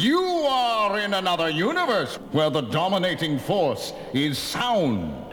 You are in another universe where the dominating force is sound.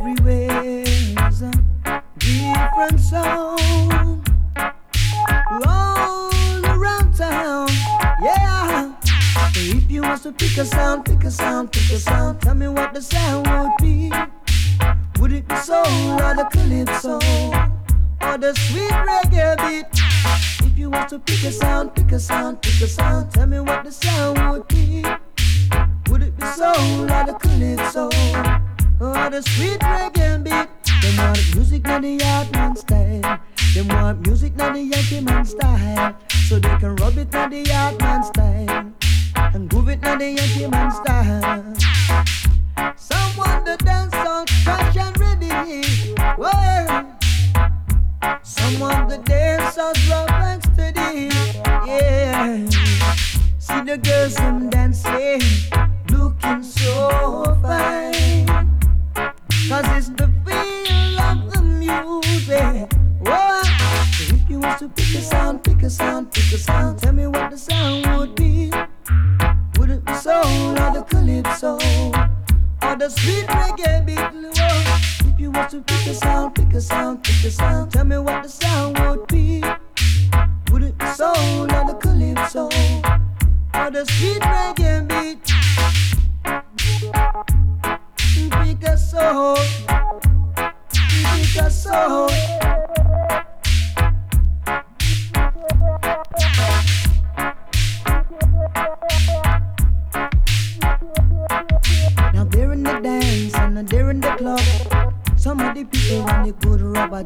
And everywhere's a different sound all around town. Yeah. If you want to pick a sound, pick a sound, pick a sound, tell me what the sound would be. Would it be soul or the calypso or the sweet reggae beat? If you want to pick a sound, pick a sound, pick a sound, tell me what the sound would be. Would it be soul or the calypso or the sweet reggae beat? Them want music not the yard man style. Them want music not the Yankee man style. So they can rub it not the yard man style. And groove it not the Yankee man style. Some want the dance song fresh and ready. Whoa. Some want the dance song rough and steady. Yeah. See the girls them dancing, looking so fine. Cause it's the feel of the music. Whoa. So if you want to pick a sound, pick a sound, pick a sound, tell me what the sound would be. Would it be soul or the calypso? Or the sweet reggae beat? Whoa. If you want to pick a sound, pick a sound, pick a sound, tell me what the sound would be. Would it be soul or the calypso? Or the sweet reggae beat? Now in the dance and in the club. Some of the people want good rubber.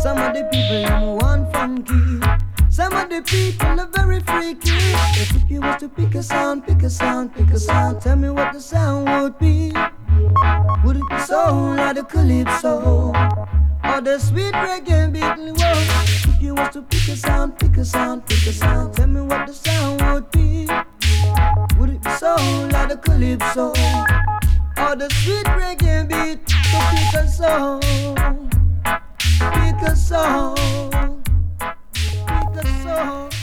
Some of the people want funky. Some of the people are very freaky. If you was to pick a sound, pick a sound, pick a sound, tell me what the sound would be. Would it be soul or the calypso? Or the sweet reggae beat? Whoa. If you was to pick a sound, pick a sound, pick a sound, tell me what the sound would be. Would it be soul or the calypso? Or the sweet reggae beat? So pick a song, pick a song, pick a song.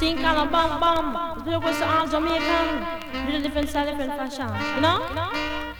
Thing called a bum bum. The was all Jamaican. Little different style, different fashion. You know? Tell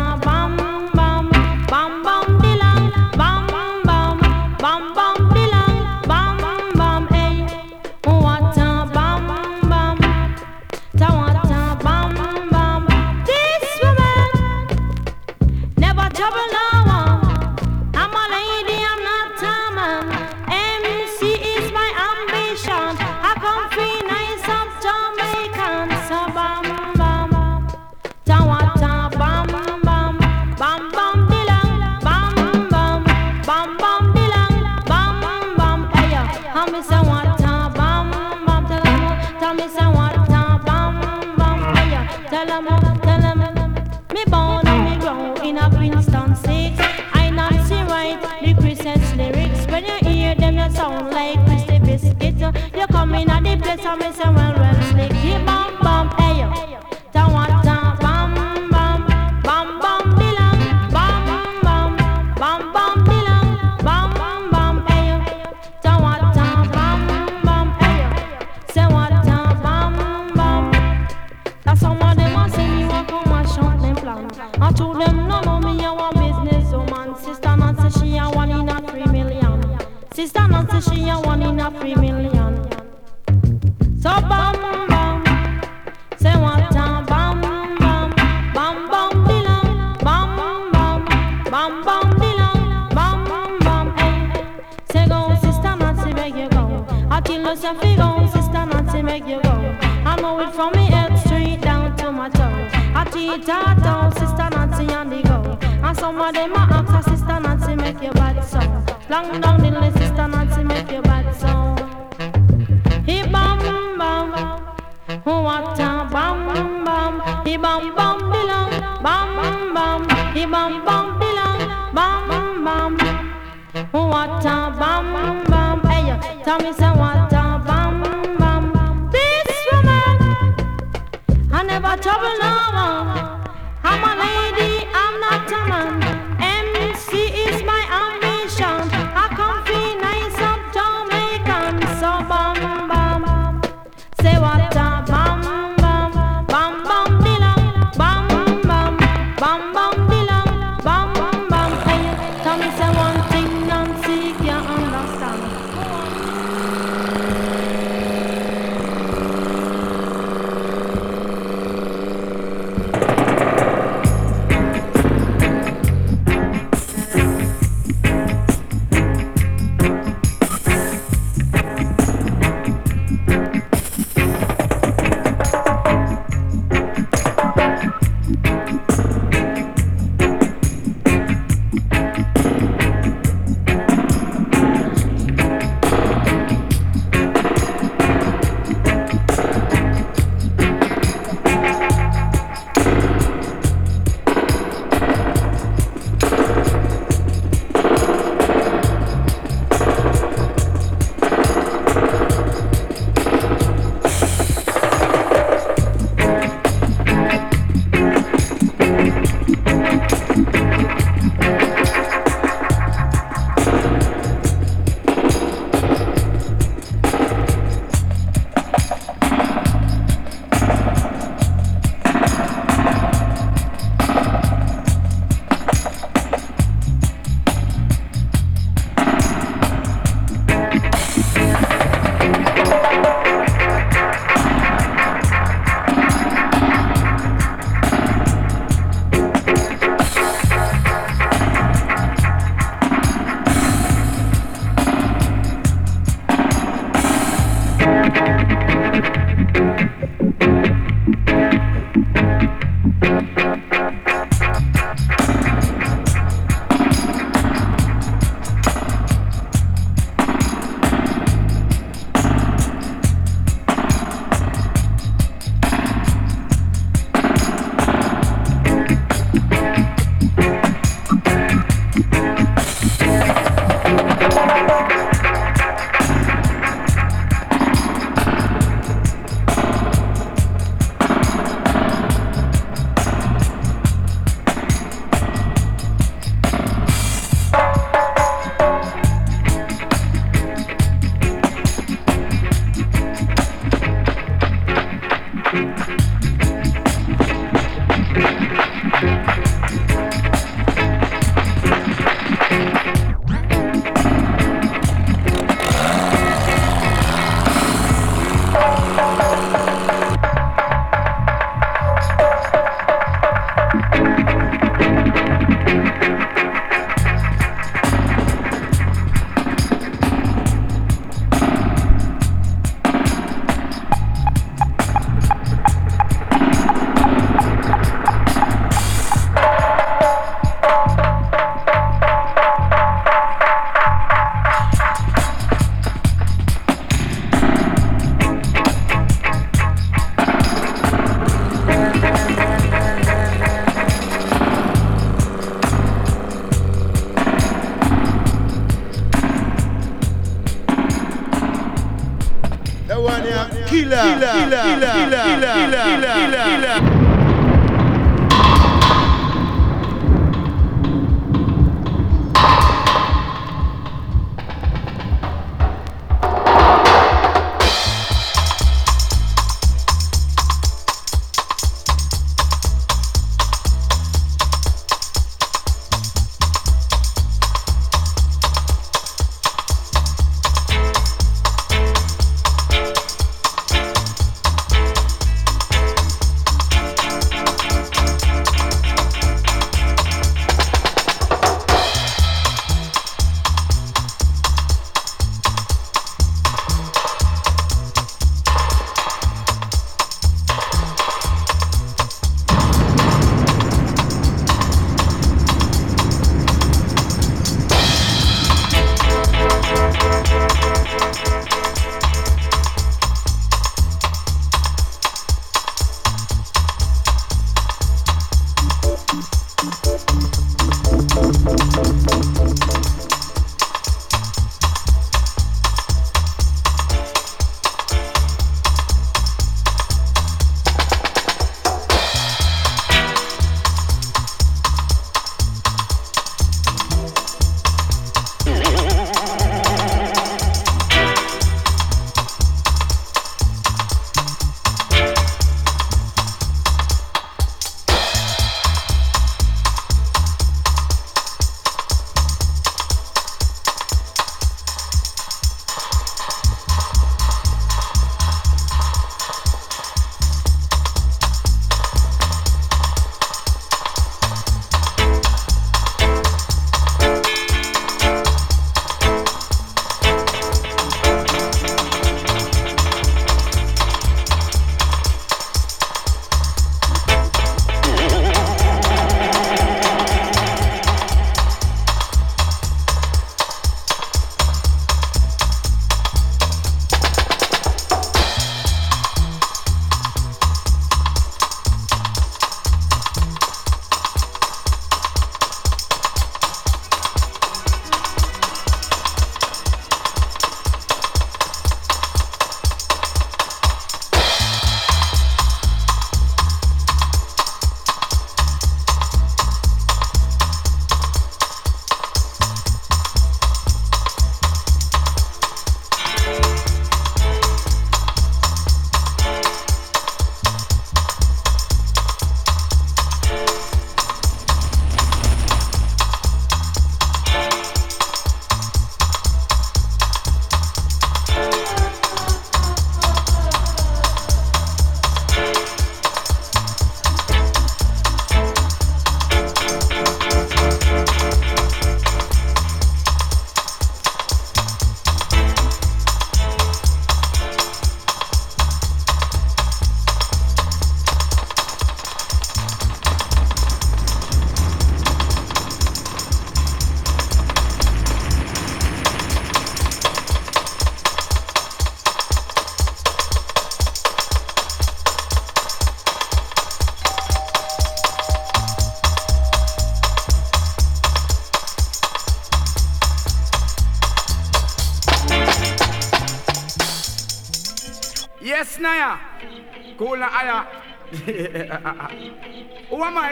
inna the place and me say well well slick the bomb.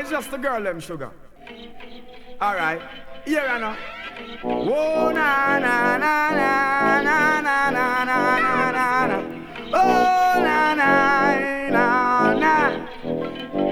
Just the girl, them sugar. All right, here I know. Oh na na na na na na na na na na. Oh na na na na.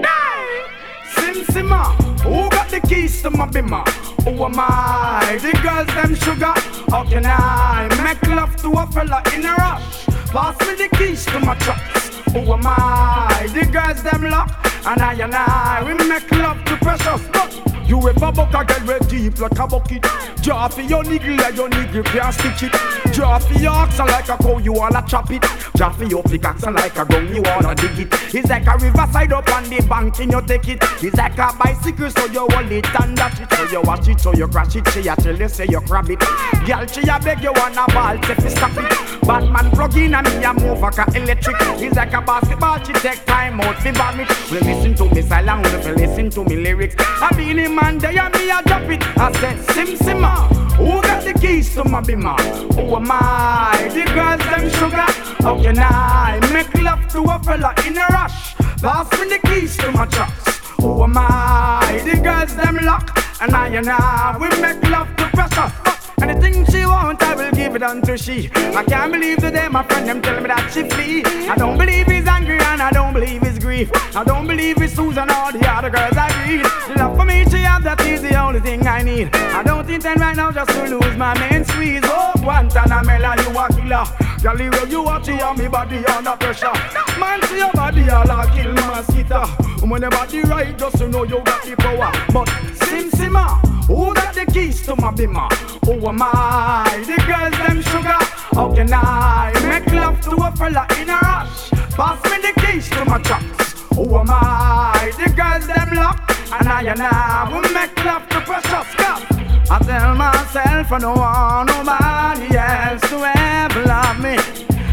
Hey, Sim Simma, who got the keys to my bimmer? Who am I? The girls them sugar. How can I make love to a fella in a rush? Pass me the keys to my trucks. Who am I? The girls them lock. And I and I, we make love to precious. But you ever buck a girl with deep like a bucket? Draw your niggle like your niggle can't stitch it. Draw your oxen like a cow, you wanna chop it. Draw for your pickaxe like a gun, you wanna dig it. It's like a riverside up on the bank and you take it. It's like a bicycle, so you hold it and dash it. So you watch it, so you crash it. She a tell you say you grab it. Girl, she a beg you wanna ball, say fi stop it. Batman plug in and me a move like a electric. It's like a basketball, she take time out fi vomit. Well, listen to me silent, well, listen to me lyrics. I been in man, they and me a drop it. I said, Sim Simma. Ah, who got the keys to my bimmer? Who am I? The girls them sugar. How can I make love to a fella in a rush? Pass me the keys to my trucks. Who am I? The girls them lock. And I and I, we make love to pressure. Anything she want, I will give it unto she. I can't believe today my friend them tell me that she flee. I don't believe he's angry and I don't believe his I don't believe it's Susan or the other girls I read. Love for me, she have that is the only thing I need. I don't intend right now just to lose my main squeeze. Oh, Guantanamela, you a killer. Girl, you you watch you me body under pressure. Man, see your body all a kill mosquito. When your body right, just to know you got the power. But Sim Simma, uh, who got the keys to my bimmer? Who am I? The girls them sugar. How can I make love to a fella in a rush? Pass me the keys to my trucks. Who am I? The girls them lock. And I and I will make love to precious cup. I tell myself I don't want nobody else to ever love me.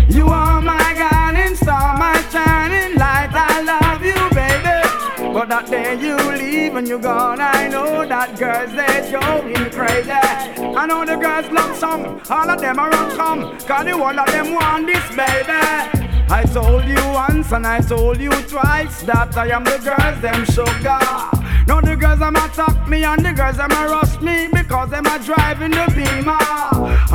You are my guiding star, my shining light. I love you, baby. But that day you leave and you're gone, I know that girls they going crazy. I know the girls love some, all of them are on come, cause the one of them want this, baby. I told you once and I told you twice that I am the girls them sugar. Now the girls them attack me and the girls them rush me because them a driving the beamer.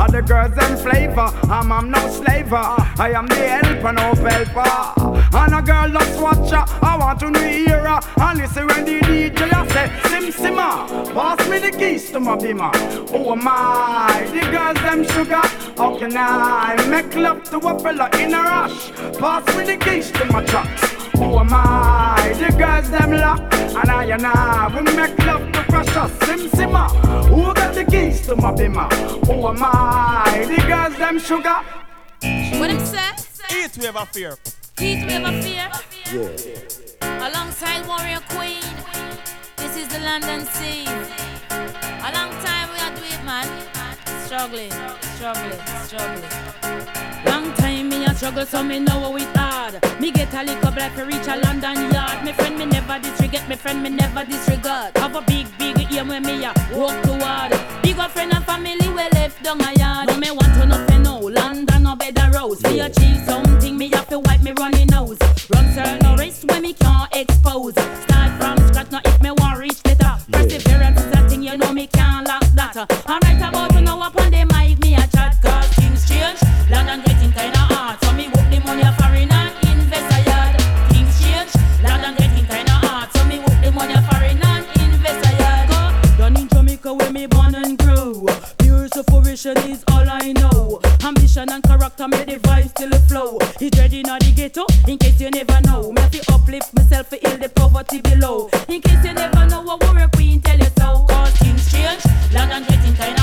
And the girls them flavor, I'm, I'm no slaver. I am the helper, no helper. And a girl loves watcher, I want to hear her. And listen when the DJ I say, Sim Simma, ah, pass me the keys to my beamer. Oh my, the girls them sugar. How can I make love to a fella in a rush? Pass me the keys to my trucks. Who oh am I? The girls them lock, and I and I we make love to precious Sim Simma. Ah, who got the keys to my bimmer? Oh who am I? The girls them sugar. What him say? Eat we have a fear. Heat wave of fear. Yeah. Alongside Warrior Queen. This is the London Sea. A long time we are doing, man. Struggling, struggling, struggling. Long time me a struggle, so me know it hard. Me get a little black to reach a London yard. Me friend me never disregard, me friend me never disregard. Have a big, big aim when me a walk toward. Big up friend and family we left down a yard. No me want to nothing no London no better rose. Your cheese something me have to wipe me running nose. Run sir no risk when me can't expose. Start from scratch now if me want reach top. Perseverance is a thing you know me can't lock that. I'm right about to know up on the mic me a chat cause things change. London getting kinda hard. So me work the money a foreign and invest a yard. Things change. London getting kinda hard. So me work the money a foreign and invest a yard. Go down in Jamaica where me born and grew. Pure sufferation is all I know. Ambition and character make the vibes still flow. He dreading on the ghetto, in case you never know. Me have to uplift myself to heal the poverty below. In case you never know what change, London getting kinda hard.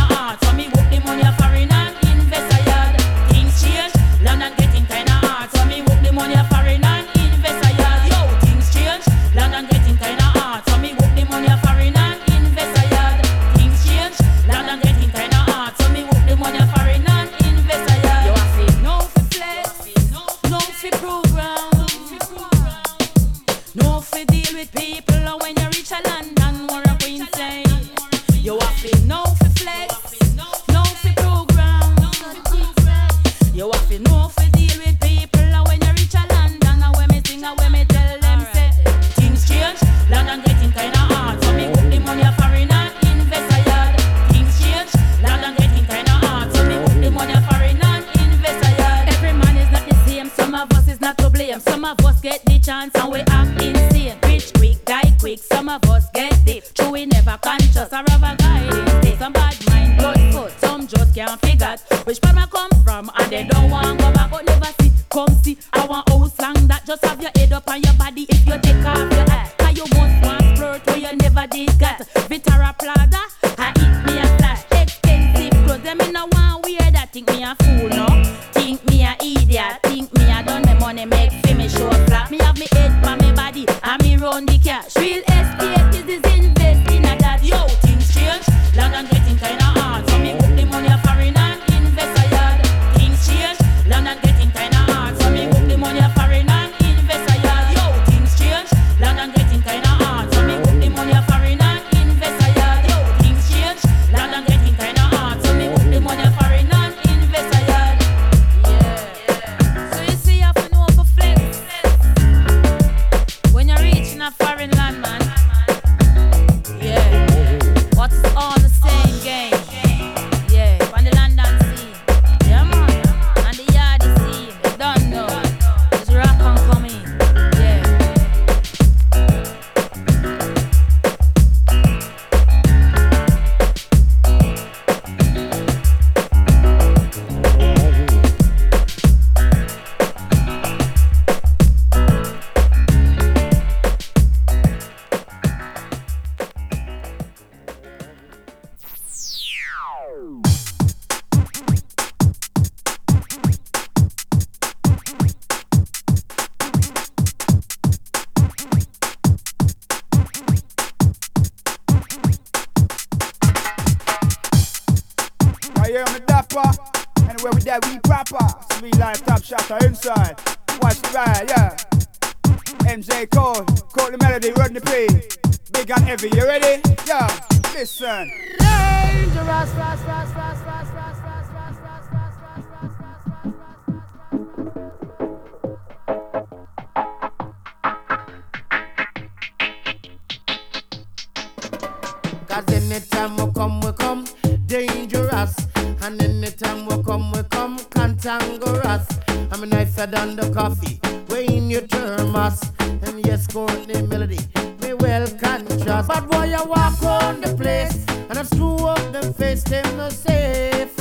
the melody. Me well conscious, but why I walk on the place and I screw up the face, them no safe,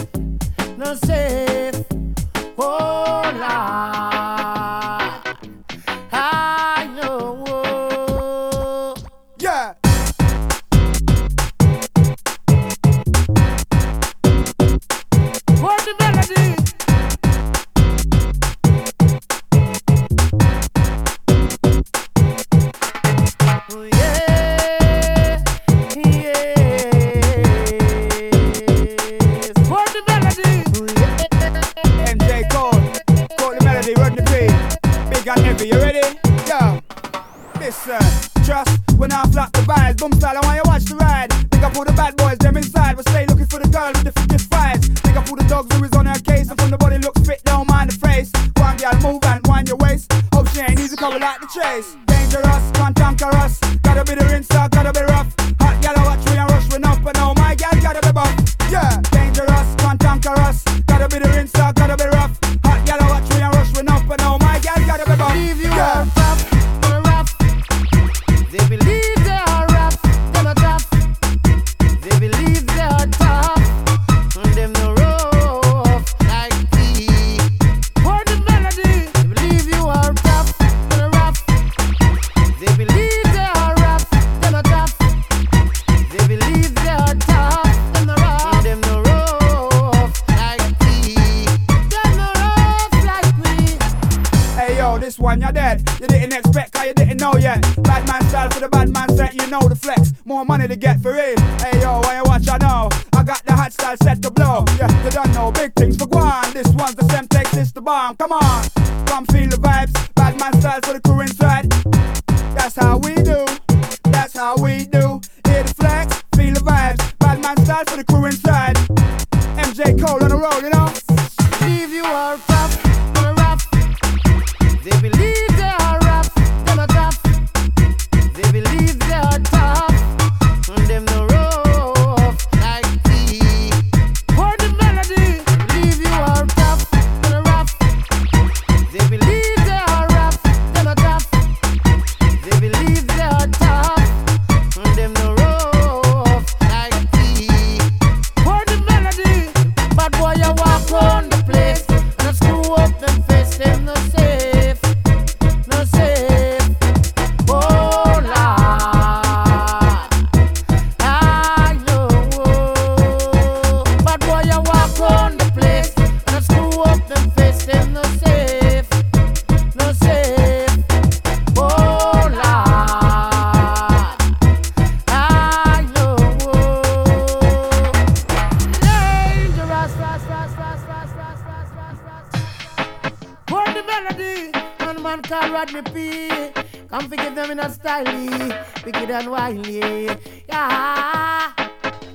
no safe. Oh Lord. this one you're dead. You didn't expect, cause you didn't know yet. Bad man style for the bad man set, you know the flex. More money to get for it. Hey yo, why you watch I know? I got the hot style set to blow. Yeah, you don't know big things for guan. This one's the same takes this the bomb. Come on, come feel the vibes. Bad man style for the crew inside. That's how we do. That's how we do. Hear the flex, feel the vibes. Bad man style for the crew inside. MJ Cole on the road, you know. and wicked and wily. Yeah,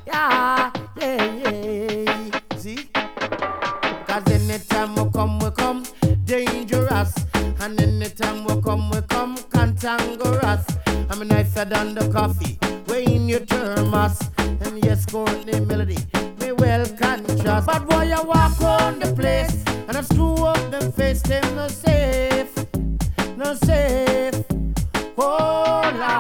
yeah, yeah, yeah. See? Cause anytime we come, we come dangerous. And anytime we come, we come cantankerous. I'm nicer than the coffee, we in your thermos. And yes, Courtney Melody, me well conscious. But boy, you walk on the place, and I screw up them face, them no safe, no safe hola.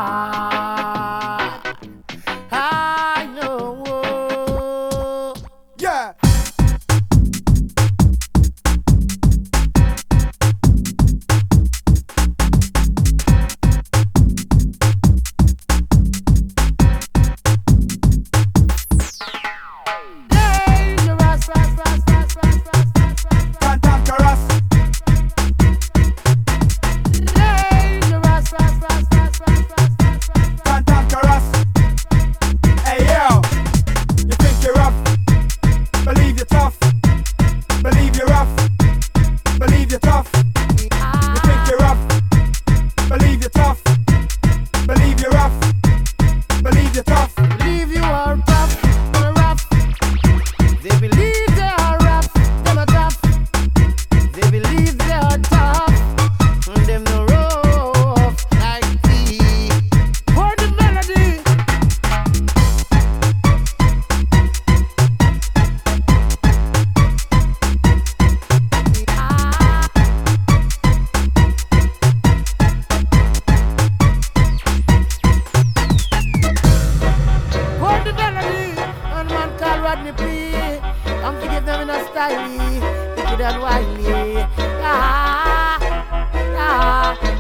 Come to give them in a style, wicked and wily. Yeah, yeah.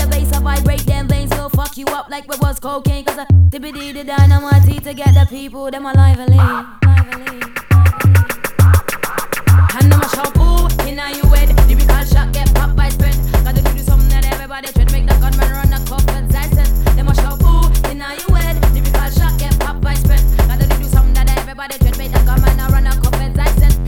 the bass I vibrate, them veins. Go fuck you up like what was cocaine. Cause I tippity the dynamite to get the people, them lively. lively. And I'm a shampoo, in a you head. Lyrical shot get popped by spin. Gotta do something that everybody should make the gunman run the cup I said, Them a shampoo, in a you head. Lyrical shot get popped by spin. Gotta do something that everybody should make the gunman run a cup I said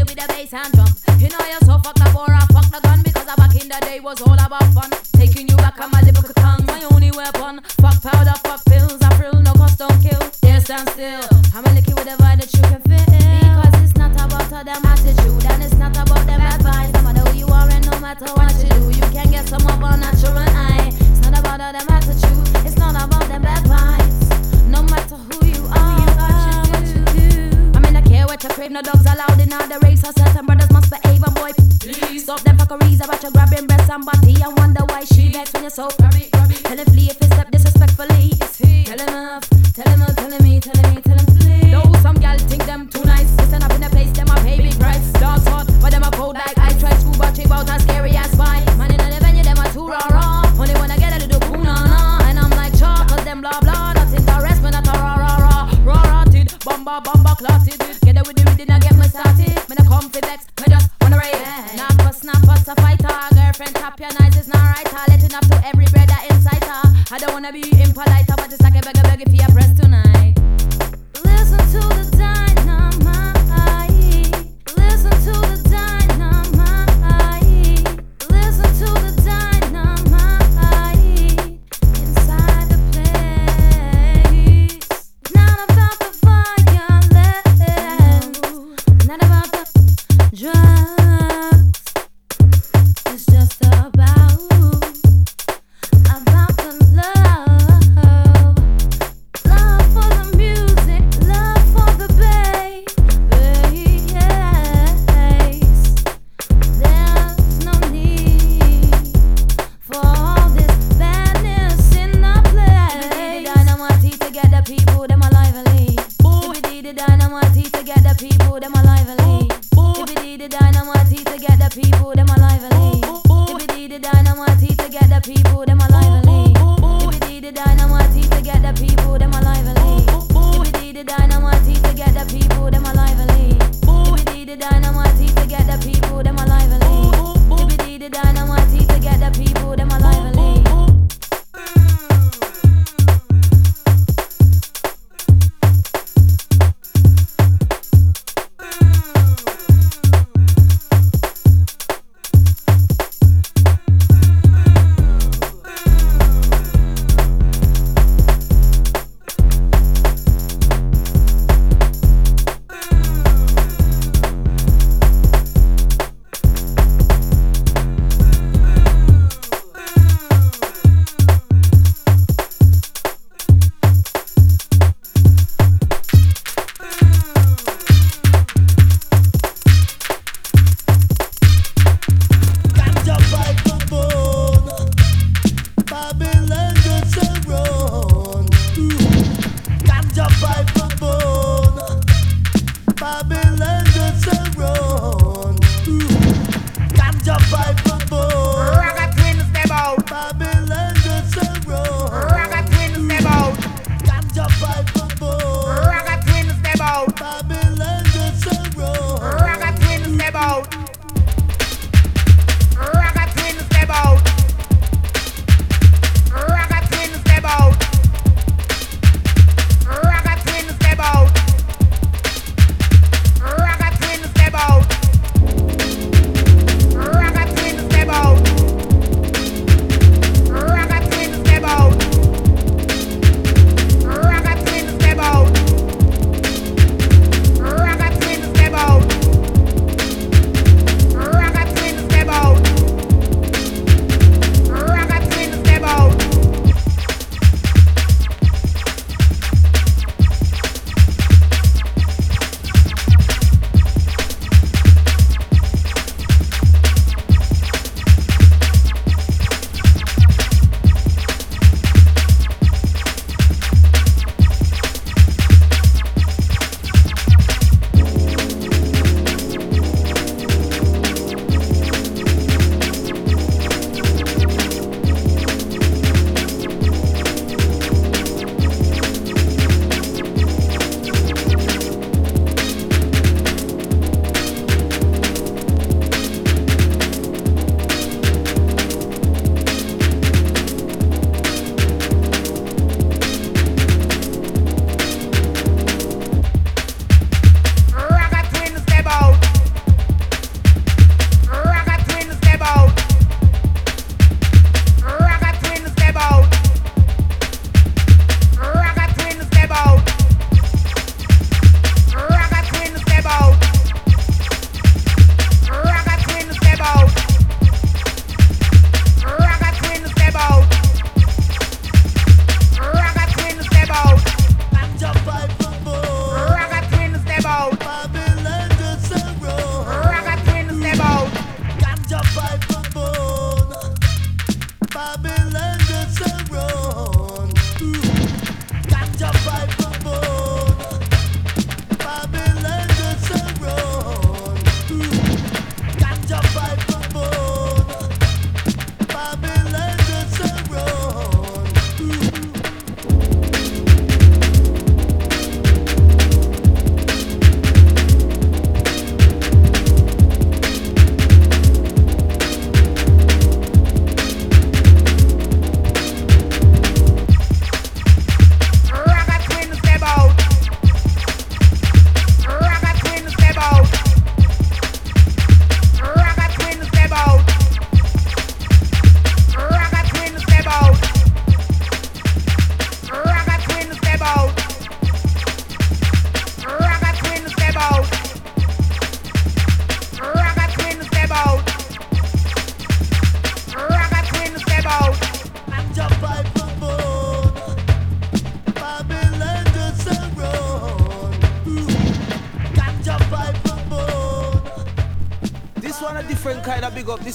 you with the bass and drum. You know you're so fucked up or I fuck the gun because I back in the day was all about fun. Taking you back on my lyrical tongue, my only weapon. Fuck powder, fuck pills, I frill, no cost, don't kill. Dare stand still. I'm a licky with a vibe that you can feel. Because it's not about them attitude and it's not about them advice. No matter who you are and no matter what you do, you can get some of our natural eye. It's not about them attitude, it's not about them advice. No matter who you are what you crave. No dogs allowed in all race. So certain brothers must behave and boy. Please stop them fuckeries about you grabbing breasts and body. I wonder why she vex when you're so grabby, grabby. Tell him flee if he step disrespectfully. It's he. Tell him off, tell him up, tell him me, tell him me, tell him please. Some gal think them too nice. Listen up in the place, them are baby price. Dogs hot, but them a cold like I try scuba check out as scary ass fine. Man in the venue, them a too raw raw. Only when I get a little cool nah nah. And I'm like, chop, cause them blah blah. Nothing to rest when I raw raw raw. Raw rotted, bomba bomba clotted there with the rhythm and get me started. Me no come for vex, me just wanna rave. Yeah. Not for snap us a fighter. Girlfriend tap your nice, it's not right. I let it up to every brother inside her. Uh. I don't wanna be impolite, but it's like a beggar beggar for your press tonight. Listen to the time.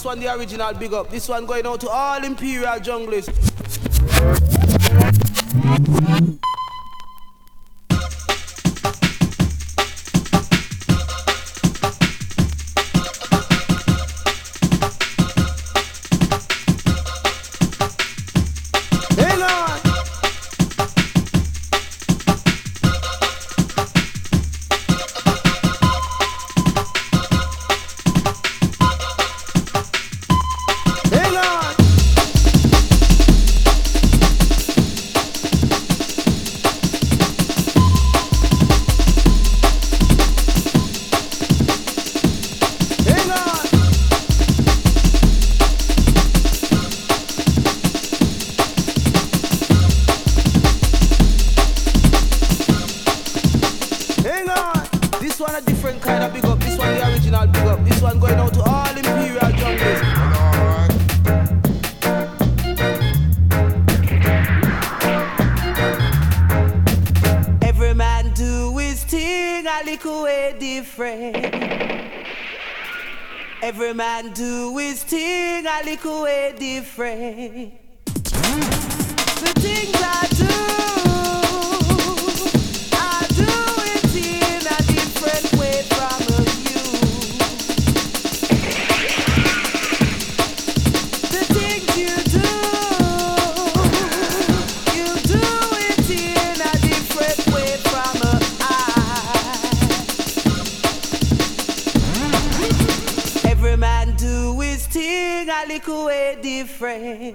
One the original big up. This one going out to all imperial junglers. man do his thing a little way different. The thing friend.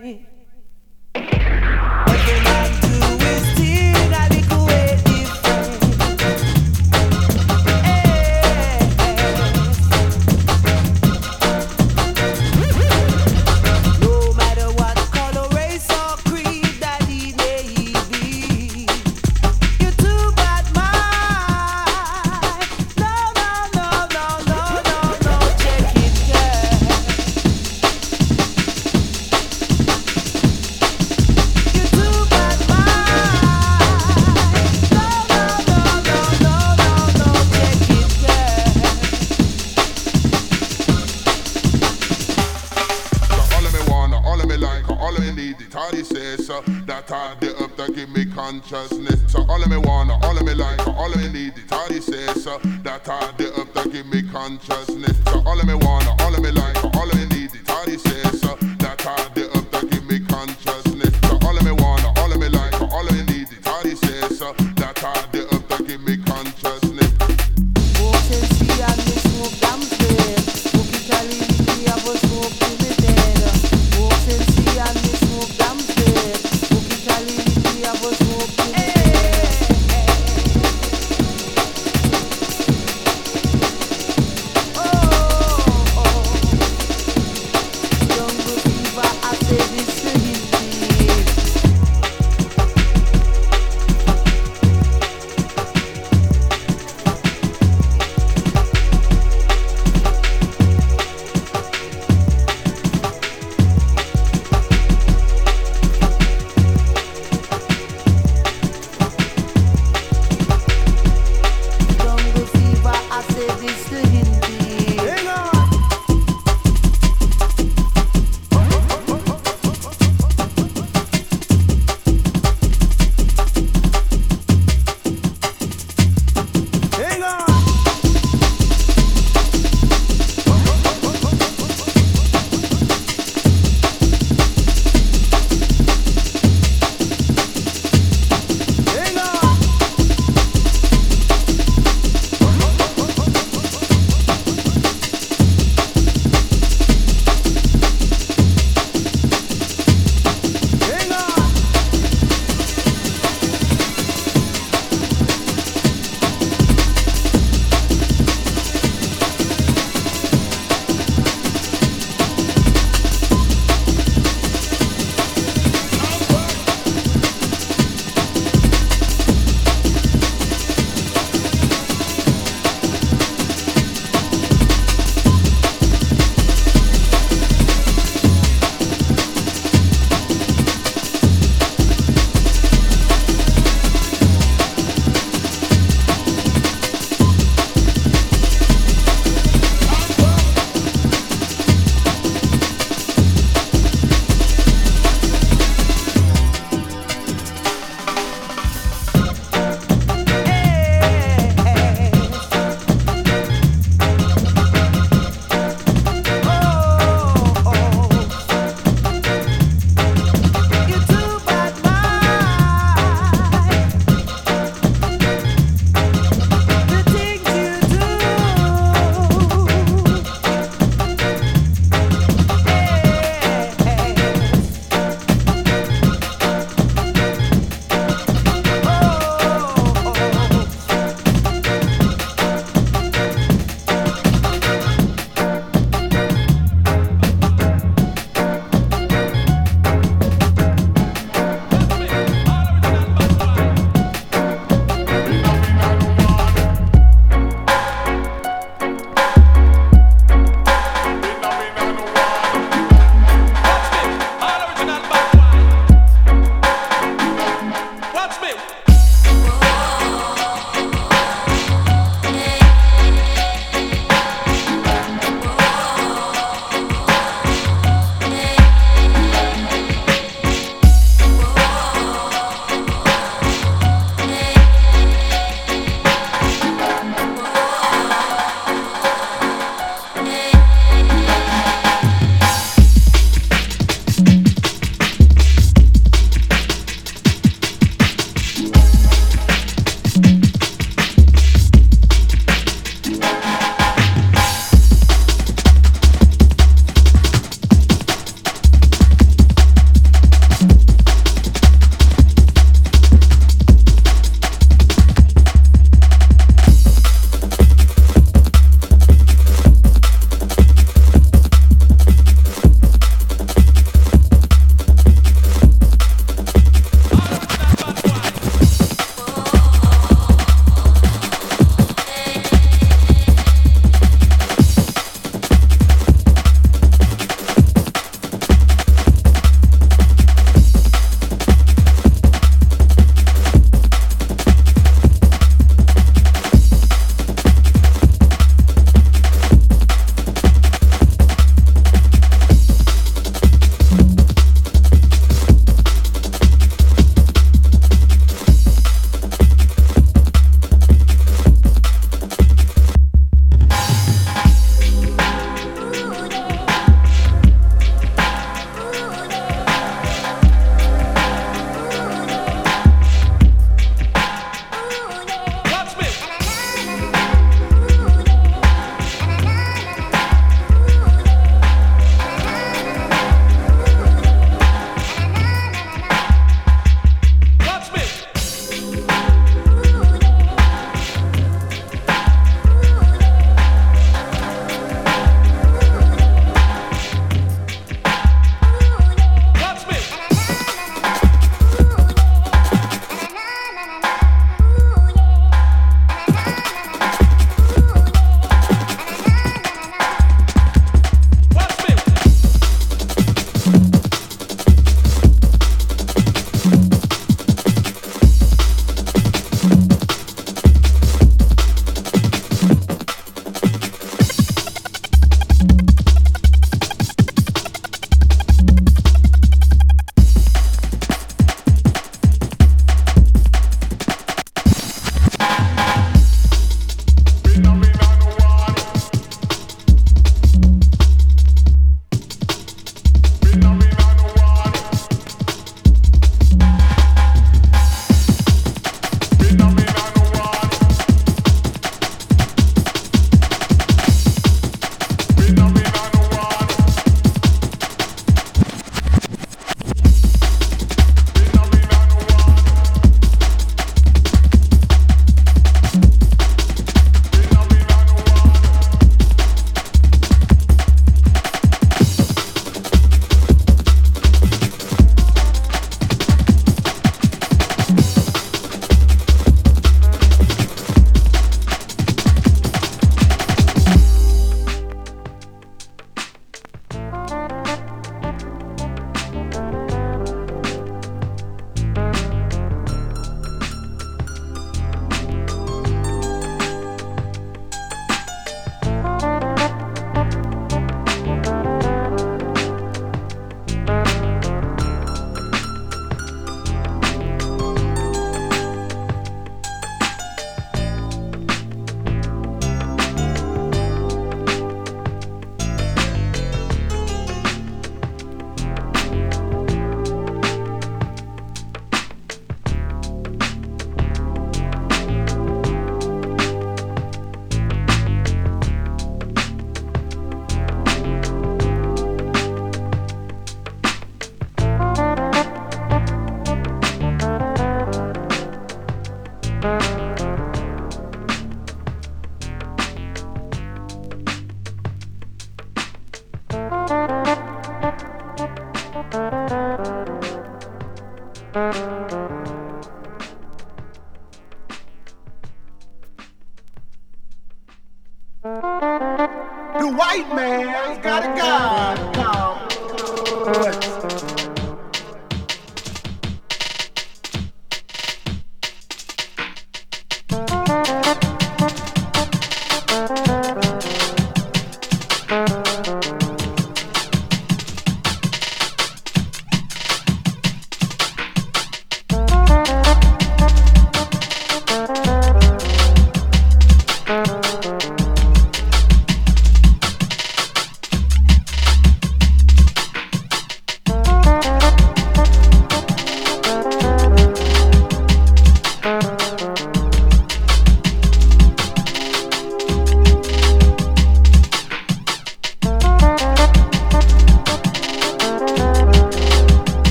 Man's